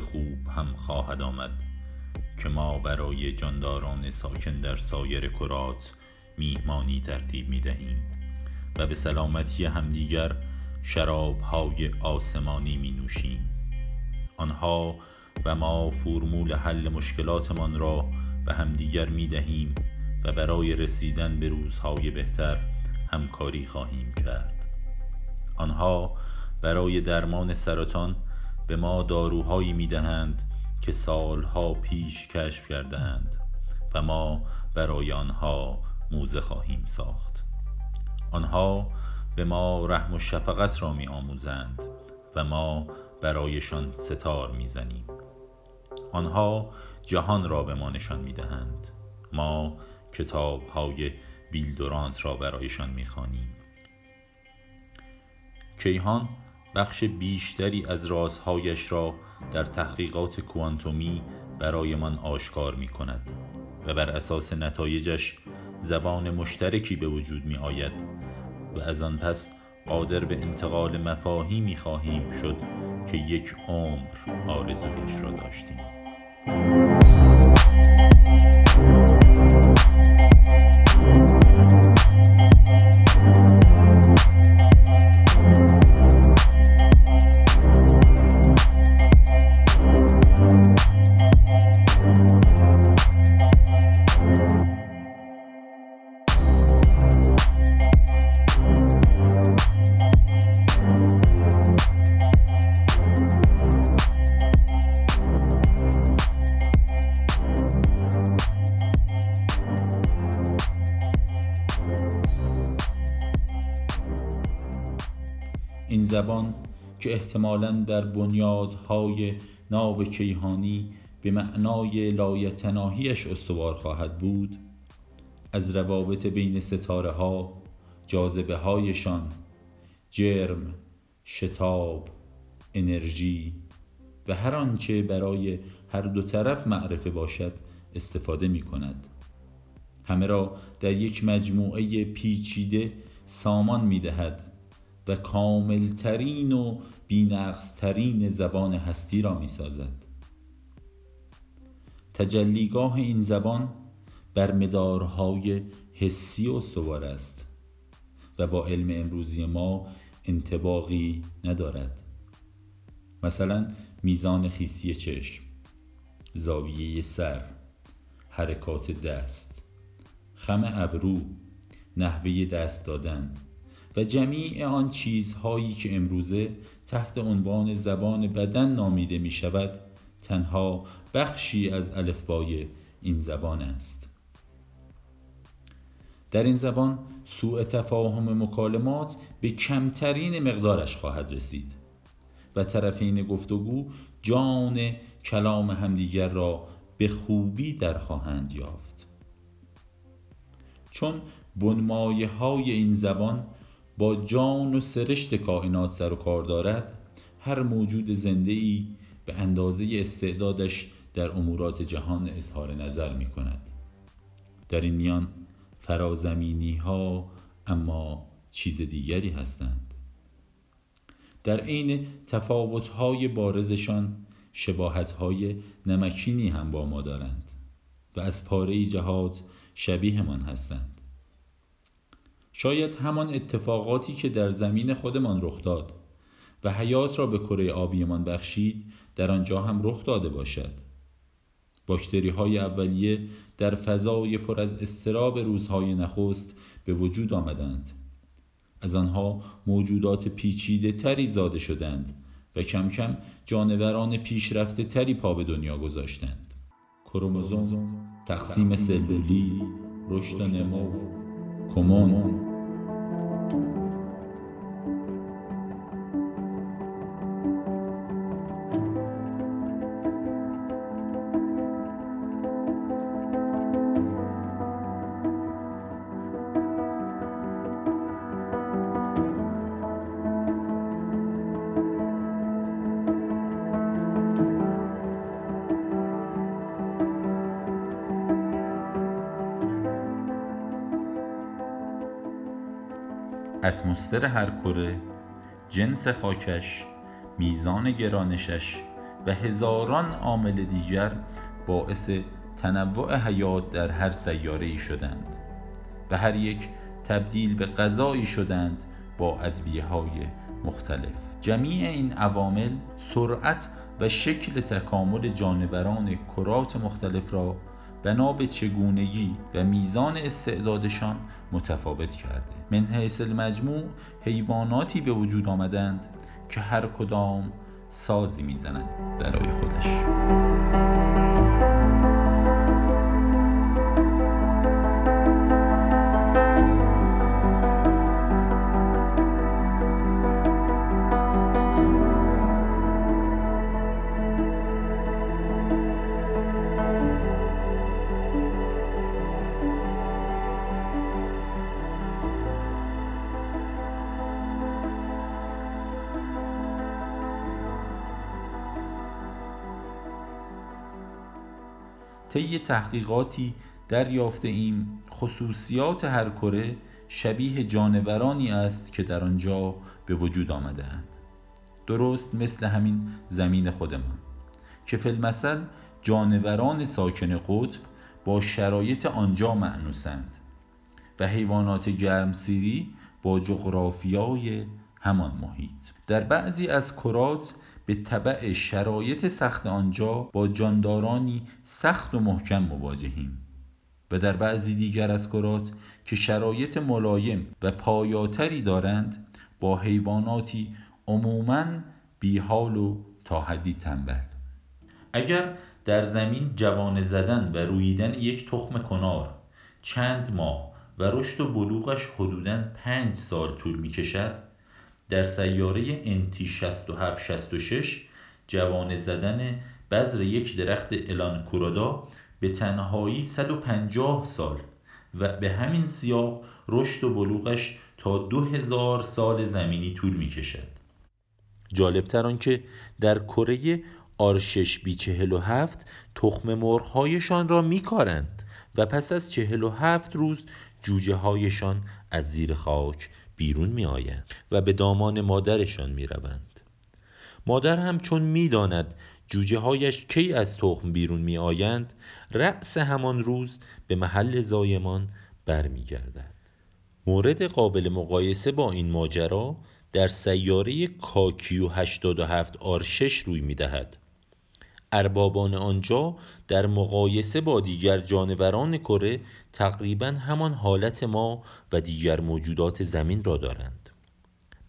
خوب هم خواهد آمد که ما برای جانداران ساکن در سایر کرات میهمانی ترتیب می دهیم و به سلامتی همدیگر شرابهای آسمانی می نوشیم آنها و ما فرمول حل مشکلاتمان را به همدیگر می دهیم و برای رسیدن به روزهای بهتر همکاری خواهیم کرد. آنها برای درمان سرطان به ما داروهایی می دهند که سالها پیش کشف کردند و ما برای آنها موزه خواهیم ساخت. آنها به ما رحم و شفقت را می آموزند و ما برایشان ستار می زنیم آنها جهان را به ما نشان می دهند ما کتاب های بیلدورانت را برایشان می خوانیم. کیهان بخش بیشتری از رازهایش را در تحقیقات کوانتومی برایمان آشکار می کند و بر اساس نتایجش زبان مشترکی به وجود می آید و از آن پس قادر به انتقال مفاهیمی خواهیم شد که یک عمر آرزویش را داشتیم. زبان که احتمالا در بنیادهای ناب کیهانی به معنای لایتناهیش استوار خواهد بود از روابط بین ستاره ها جاذبه هایشان جرم شتاب انرژی و هر آنچه برای هر دو طرف معرفه باشد استفاده می کند همه را در یک مجموعه پیچیده سامان می دهد و کاملترین و بینقصترین زبان هستی را می سازد تجلیگاه این زبان بر مدارهای حسی استوار است و با علم امروزی ما انتباقی ندارد. مثلا میزان خیسی چشم زاویه سر حرکات دست خم ابرو نحوه دست دادن. و جمیع آن چیزهایی که امروزه تحت عنوان زبان بدن نامیده می شود تنها بخشی از الفبای این زبان است. در این زبان سوء تفاهم مکالمات به کمترین مقدارش خواهد رسید و طرفین گفتگو جان کلام همدیگر را به خوبی در خواهند یافت. چون بنمایه های این زبان با جان و سرشت کائنات سر و کار دارد هر موجود زنده ای به اندازه استعدادش در امورات جهان اظهار نظر می کند در این میان فرازمینی ها اما چیز دیگری هستند. در عین تفاوت های بارزشان شباهت های نمکینی هم با ما دارند و از پاره جهات شبیه من هستند. شاید همان اتفاقاتی که در زمین خودمان رخ داد و حیات را به کره آبیمان بخشید در آنجا هم رخ داده باشد. باکتری های اولیه در فضای پر از استراب روزهای نخست به وجود آمدند. از آنها موجودات پیچیده تری زاده شدند و کم کم جانوران پیشرفته تری پا به دنیا گذاشتند. کروموزوم تقسیم سلولی رشد نمو کمون. اتمسفر هر کره جنس خاکش میزان گرانشش و هزاران عامل دیگر باعث تنوع حیات در هر سیاره ای شدند و هر یک تبدیل به غذایی شدند با ادویه های مختلف. جمیع این عوامل سرعت و شکل تکامل جانوران کرات مختلف را بنا به چگونگی و میزان استعدادشان متفاوت کرده. من حیث المجموع حیواناتی به وجود آمدند که هر کدام سازی می‌زنند برای خودش. طی تحقیقاتی دریافته ایم. خصوصیات هر کره شبیه جانورانی است که در آنجا به وجود آمده اند. درست مثل همین زمین خودمان. که فیلمسل جانوران ساکن قطب با شرایط آنجا معنوسند و حیوانات گرمسیری با جغرافیای همان محیط. در بعضی از کرات به طبع شرایط سخت آنجا با جاندارانی سخت و محکم مواجهیم و در بعضی دیگر از کرات که شرایط ملایم و پایاتری دارند با حیواناتی عموما بیحال و تا حدی تنبل. اگر در زمین جوان زدن و رویدن یک تخم کنار چند ماه و رشد و بلوغش حدوداً پنج سال طول می کشد در سیاره انتی 67 66 جوان زدن بذر یک درخت الان کورادا به تنهایی 150 سال و به همین سیاق رشد و بلوغش تا 2000 سال زمینی طول می کشد جالبتر آنکه در کره آرشش بی 47 تخم مرغهایشان را میکارند و پس از 47 روز جوجه هایشان از زیر خاک بیرون می آیند و به دامان مادرشان می روند. مادر هم چون می داند جوجه هایش کی از تخم بیرون می آیند رأس همان روز به محل زایمان برمیگردد. مورد قابل مقایسه با این ماجرا در سیاره کاکیو 87 آرشش روی می دهد. اربابان آنجا در مقایسه با دیگر جانوران کره تقریبا همان حالت ما و دیگر موجودات زمین را دارند.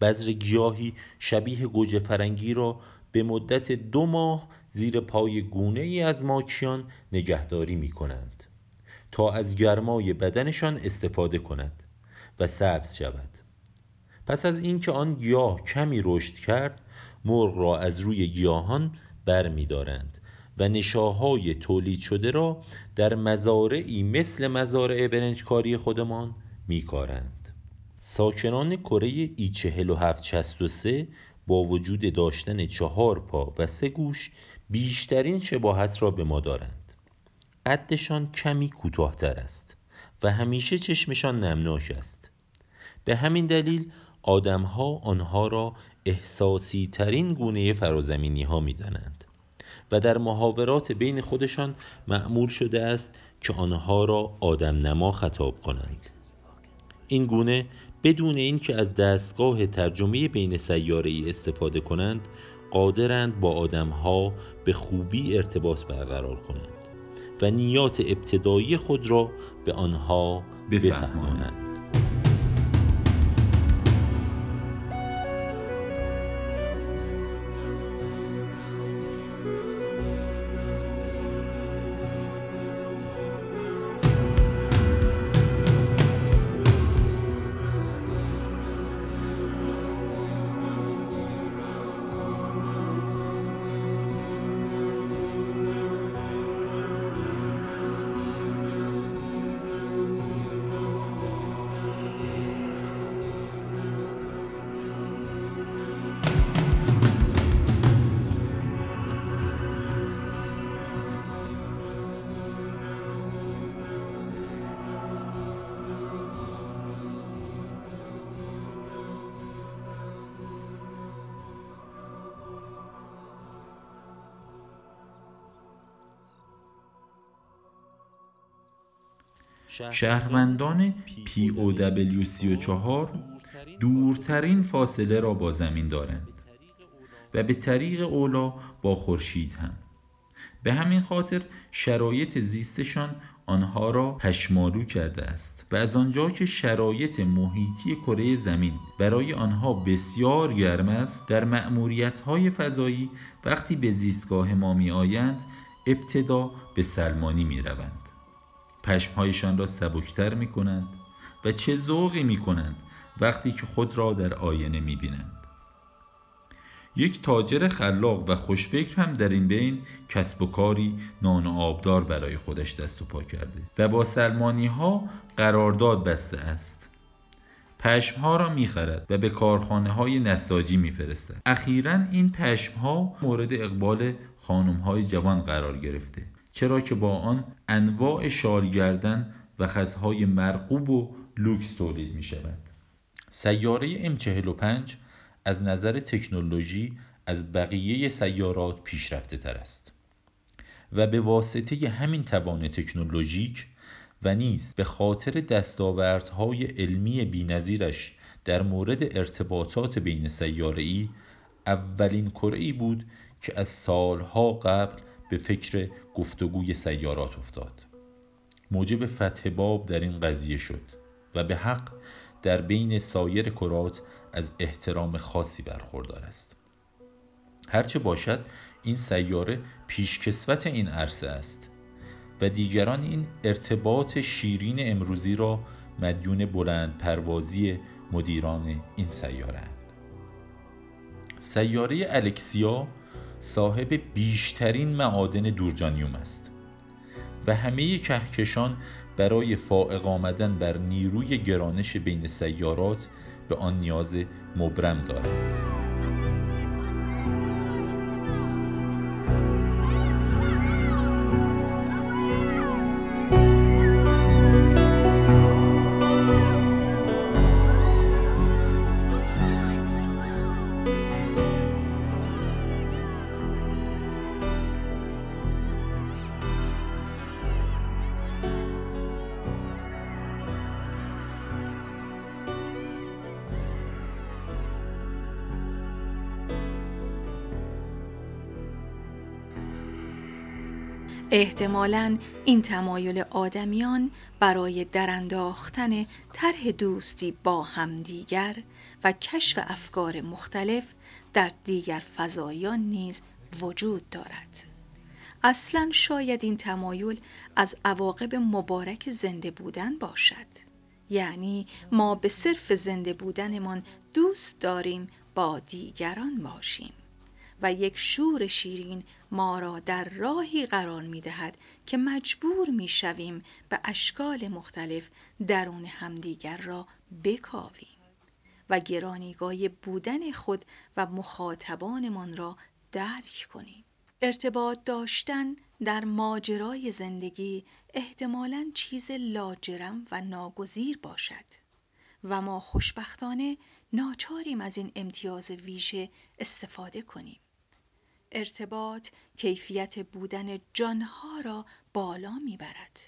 بذر گیاهی شبیه گوجه فرنگی را به مدت دو ماه زیر پای گونه ای از ماکیان نگهداری می کنند تا از گرمای بدنشان استفاده کند و سبز شود. پس از اینکه آن گیاه کمی رشد کرد مرغ را از روی گیاهان بر می دارند و نشاهای تولید شده را در مزارعی مثل مزارع برنجکاری خودمان میکارند. ساکنان کره ای 4763 با وجود داشتن چهار پا و سه گوش بیشترین شباهت را به ما دارند. قدشان کمی کوتاهتر است و همیشه چشمشان نمناش است. به همین دلیل آدمها آنها را احساسی ترین گونه فرازمینی ها می دانند. و در محاورات بین خودشان معمول شده است که آنها را آدم نما خطاب کنند این گونه بدون اینکه از دستگاه ترجمه بین سیاره ای استفاده کنند قادرند با آدمها به خوبی ارتباط برقرار کنند و نیات ابتدایی خود را به آنها بفهمانند شهروندان POW34 دورترین فاصله را با زمین دارند و به طریق اولا با خورشید هم. به همین خاطر شرایط زیستشان آنها را پشمالو کرده است و از آنجا که شرایط محیطی کره زمین برای آنها بسیار گرم است در مأموریت های فضایی وقتی به زیستگاه ما می آیند ابتدا به سلمانی می روند پشمهایشان را سبکتر می کنند و چه ذوقی می کنند وقتی که خود را در آینه می بینند یک تاجر خلاق و خوشفکر هم در این بین کسب و کاری نان و آبدار برای خودش دست و پا کرده و با سلمانی ها قرارداد بسته است. پشم ها را می‌خرد و به کارخانه های نساجی میفرستد. اخیرا این پشم ها مورد اقبال خانم های جوان قرار گرفته. چرا که با آن انواع شالگردن و خزهای مرقوب و لوکس تولید می شود. سیاره M45 از نظر تکنولوژی از بقیه سیارات پیشرفته تر است و به واسطه همین توان تکنولوژیک و نیز به خاطر دستاوردهای علمی بینظیرش در مورد ارتباطات بین سیاره ای اولین کره بود که از سالها قبل به فکر گفتگوی سیارات افتاد موجب فتح باب در این قضیه شد و به حق در بین سایر کرات از احترام خاصی برخوردار است هرچه باشد این سیاره پیشکسوت این عرصه است و دیگران این ارتباط شیرین امروزی را مدیون بلند پروازی مدیران این سیاره اند. سیاره الکسیا صاحب بیشترین معادن دورجانیوم است و همه کهکشان برای فائق آمدن بر نیروی گرانش بین سیارات به آن نیاز مبرم دارند. احتمالا این تمایل آدمیان برای درانداختن طرح دوستی با همدیگر و کشف افکار مختلف در دیگر فضایان نیز وجود دارد. اصلا شاید این تمایل از عواقب مبارک زنده بودن باشد. یعنی ما به صرف زنده بودنمان دوست داریم با دیگران باشیم. و یک شور شیرین ما را در راهی قرار می دهد که مجبور می شویم به اشکال مختلف درون همدیگر را بکاویم و گرانیگاه بودن خود و مخاطبانمان را درک کنیم. ارتباط داشتن در ماجرای زندگی احتمالا چیز لاجرم و ناگزیر باشد و ما خوشبختانه ناچاریم از این امتیاز ویژه استفاده کنیم. ارتباط کیفیت بودن جانها را بالا می‌برد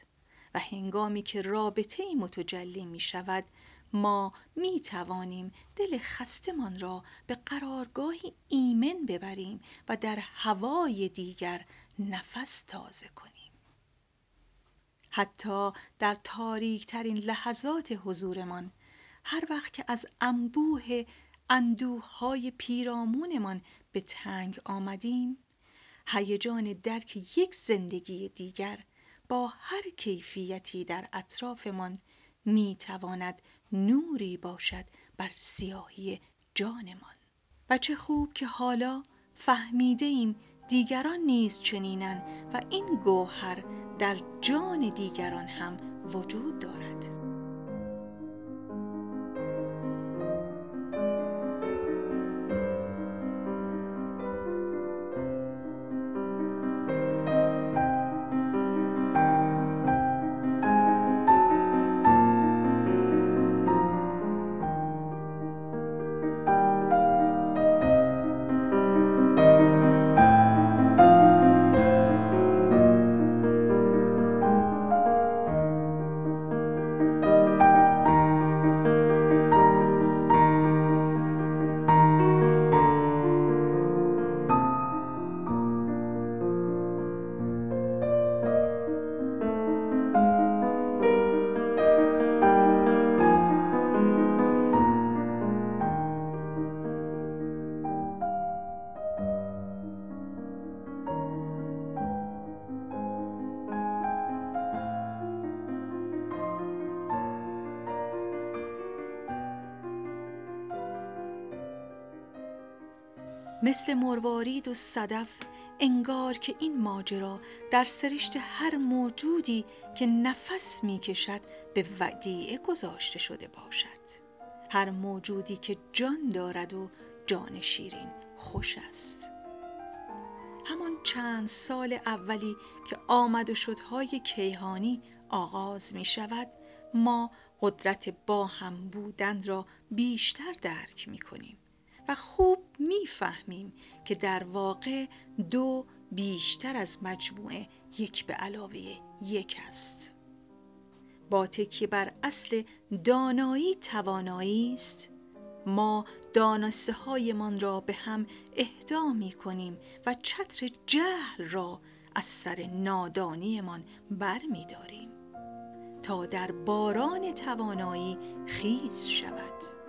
و هنگامی که رابطه ای متجلی می شود ما می توانیم دل خستمان را به قرارگاهی ایمن ببریم و در هوای دیگر نفس تازه کنیم. حتی در تاریک ترین لحظات حضورمان هر وقت که از انبوه اندوه های پیرامونمان به تنگ آمدیم. هیجان درک یک زندگی دیگر با هر کیفیتی در اطرافمان می تواند نوری باشد بر سیاهی جانمان. و چه خوب که حالا فهمیده ایم دیگران نیز چنینن و این گوهر در جان دیگران هم وجود دارد. مثل مروارید و صدف انگار که این ماجرا در سرشت هر موجودی که نفس می کشد به ودیعه گذاشته شده باشد. هر موجودی که جان دارد و جان شیرین خوش است. همان چند سال اولی که آمد و شدهای کیهانی آغاز می شود ما قدرت با هم بودن را بیشتر درک می کنیم و خوب می‌فهمیم که در واقع دو بیشتر از مجموعه یک به علاوه یک است. با تکیه بر اصل دانایی توانایی است ما دانسته هایمان را به هم اهدا می کنیم و چتر جهل را از سر نادانیمان بر می داریم تا در باران توانایی خیز شود.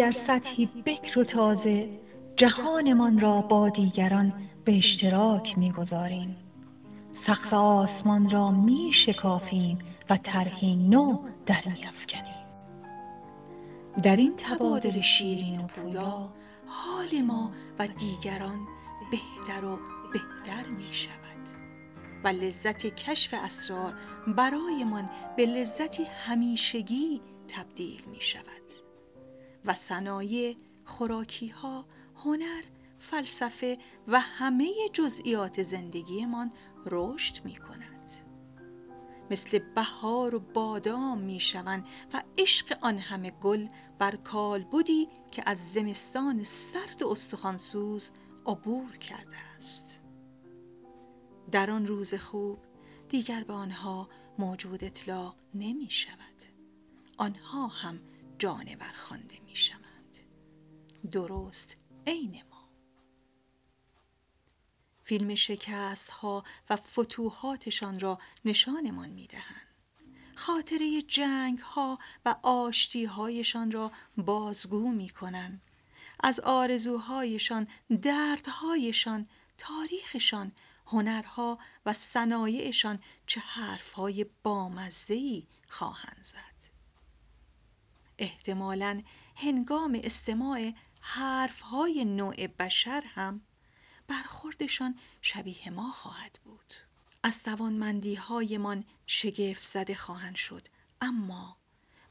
در سطحی بکر و تازه جهانمان را با دیگران به اشتراک می‌گذاریم. سقف آسمان را می شکافیم و طرحی نو در میافکنیم در این تبادل شیرین و پویا حال ما و دیگران بهتر و بهتر می شود و لذت کشف اسرار برایمان به لذتی همیشگی تبدیل می شود و صنایع خوراکی ها هنر فلسفه و همه جزئیات زندگیمان رشد می کند مثل بهار و بادام می شوند و عشق آن همه گل بر بودی که از زمستان سرد و استخوانسوز عبور کرده است. در آن روز خوب دیگر به آنها موجود اطلاق نمی شود آنها هم جانور خوانده می شوند درست عین ما. فیلم شکست ها و فتوحاتشان را نشانمان می دهند خاطره جنگ ها و آشتی هایشان را بازگو می کنند از آرزوهایشان دردهایشان تاریخشان هنرها و صنایعشان چه حرفهای بامزه‌ای خواهند زد. احتمالا هنگام استماع های نوع بشر هم برخوردشان شبیه ما خواهد بود از توانمندی هایمان شگفت زده خواهند شد اما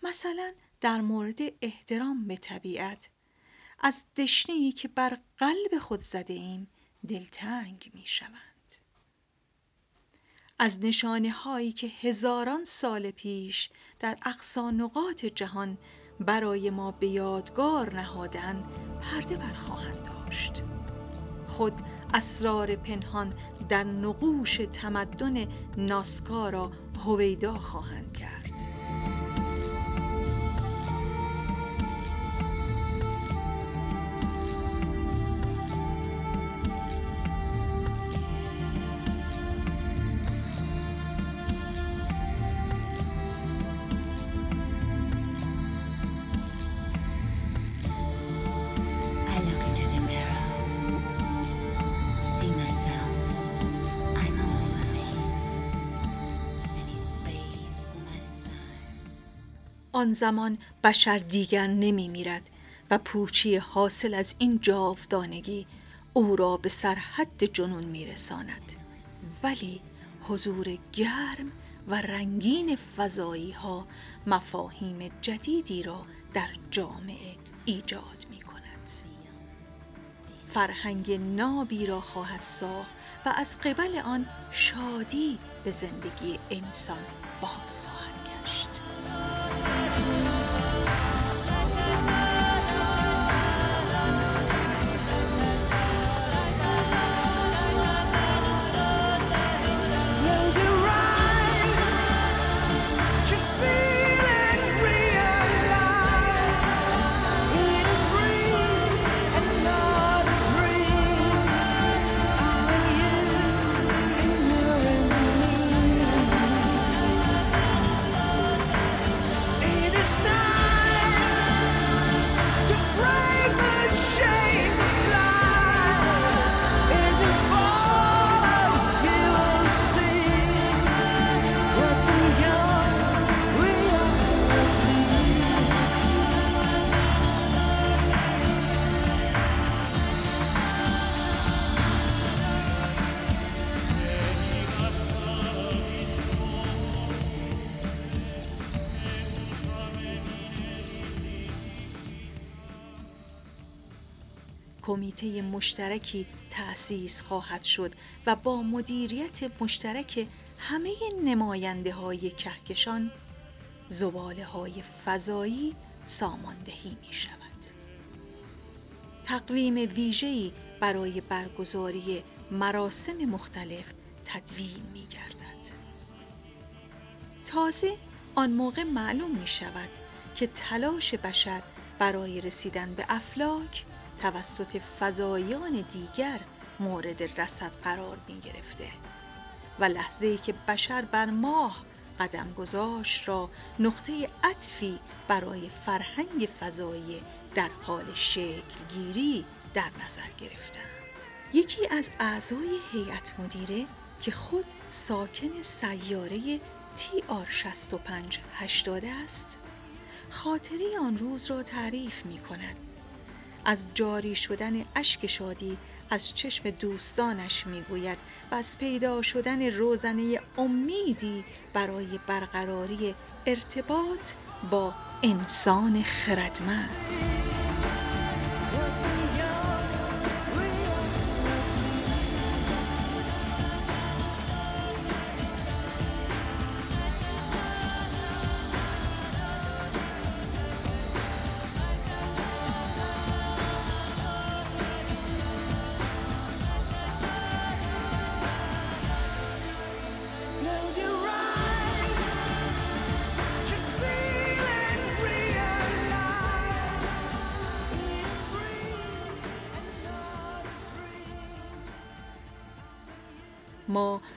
مثلا در مورد احترام به طبیعت از دشنه که بر قلب خود زده ایم دلتنگ می شوند. از نشانه هایی که هزاران سال پیش در اقصا نقاط جهان برای ما به یادگار نهادن پرده برخواهند داشت. خود اسرار پنهان در نقوش تمدن ناسکا را هویدا خواهند کرد. آن زمان بشر دیگر نمی میرد و پوچی حاصل از این جاودانگی او را به سرحد جنون می رساند. ولی حضور گرم و رنگین فضایی ها مفاهیم جدیدی را در جامعه ایجاد می کند. فرهنگ نابی را خواهد ساخت و از قبل آن شادی به زندگی انسان باز خواهد کمیته مشترکی تأسیس خواهد شد و با مدیریت مشترک همه نماینده های کهکشان زباله های فضایی ساماندهی می شود. تقویم ویژه‌ای برای برگزاری مراسم مختلف تدوین می گردد. تازه آن موقع معلوم می شود که تلاش بشر برای رسیدن به افلاک توسط فضایان دیگر مورد رسد قرار می گرفته و لحظه ای که بشر بر ماه قدم گذاشت را نقطه عطفی برای فرهنگ فضایی در حال شکل گیری در نظر گرفتند. یکی از اعضای هیئت مدیره که خود ساکن سیاره تی آر 6580 است خاطره آن روز را تعریف می کند. از جاری شدن اشک شادی از چشم دوستانش می‌گوید و از پیدا شدن روزنه امیدی برای برقراری ارتباط با انسان خردمند.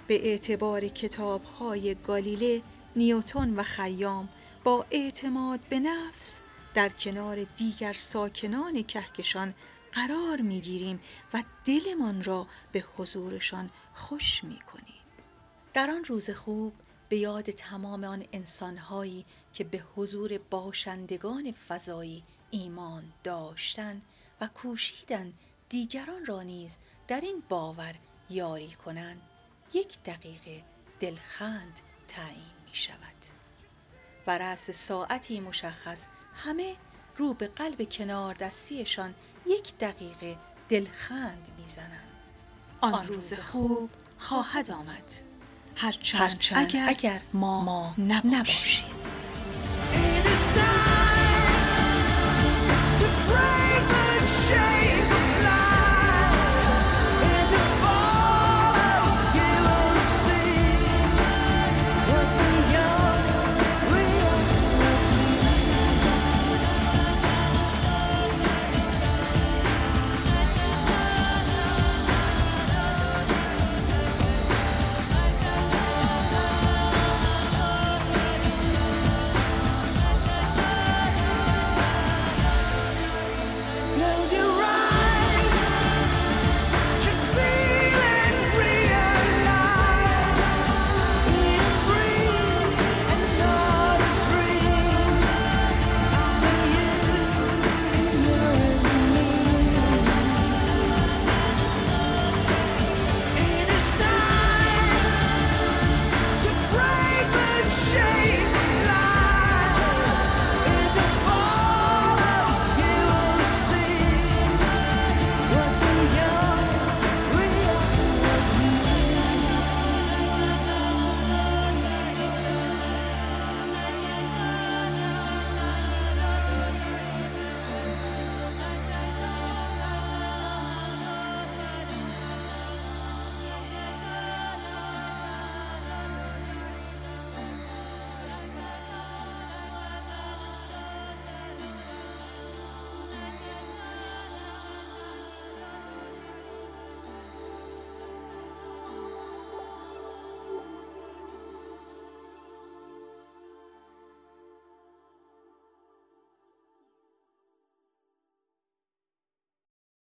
به اعتبار کتاب های گالیله، نیوتون و خیام با اعتماد به نفس در کنار دیگر ساکنان کهکشان قرار می گیریم و دلمان را به حضورشان خوش می کنیم. در آن روز خوب به یاد تمام آن انسانهایی که به حضور باشندگان فضایی ایمان داشتند و کوشیدن دیگران را نیز در این باور یاری کنند یک دقیقه دلخند تعیین می شود و رأس ساعتی مشخص همه رو به قلب کنار دستیشان یک دقیقه دلخند می‌زنند. آن روز خوب خواهد آمد. هرچند, اگر, اگر ما, ما نباشیم.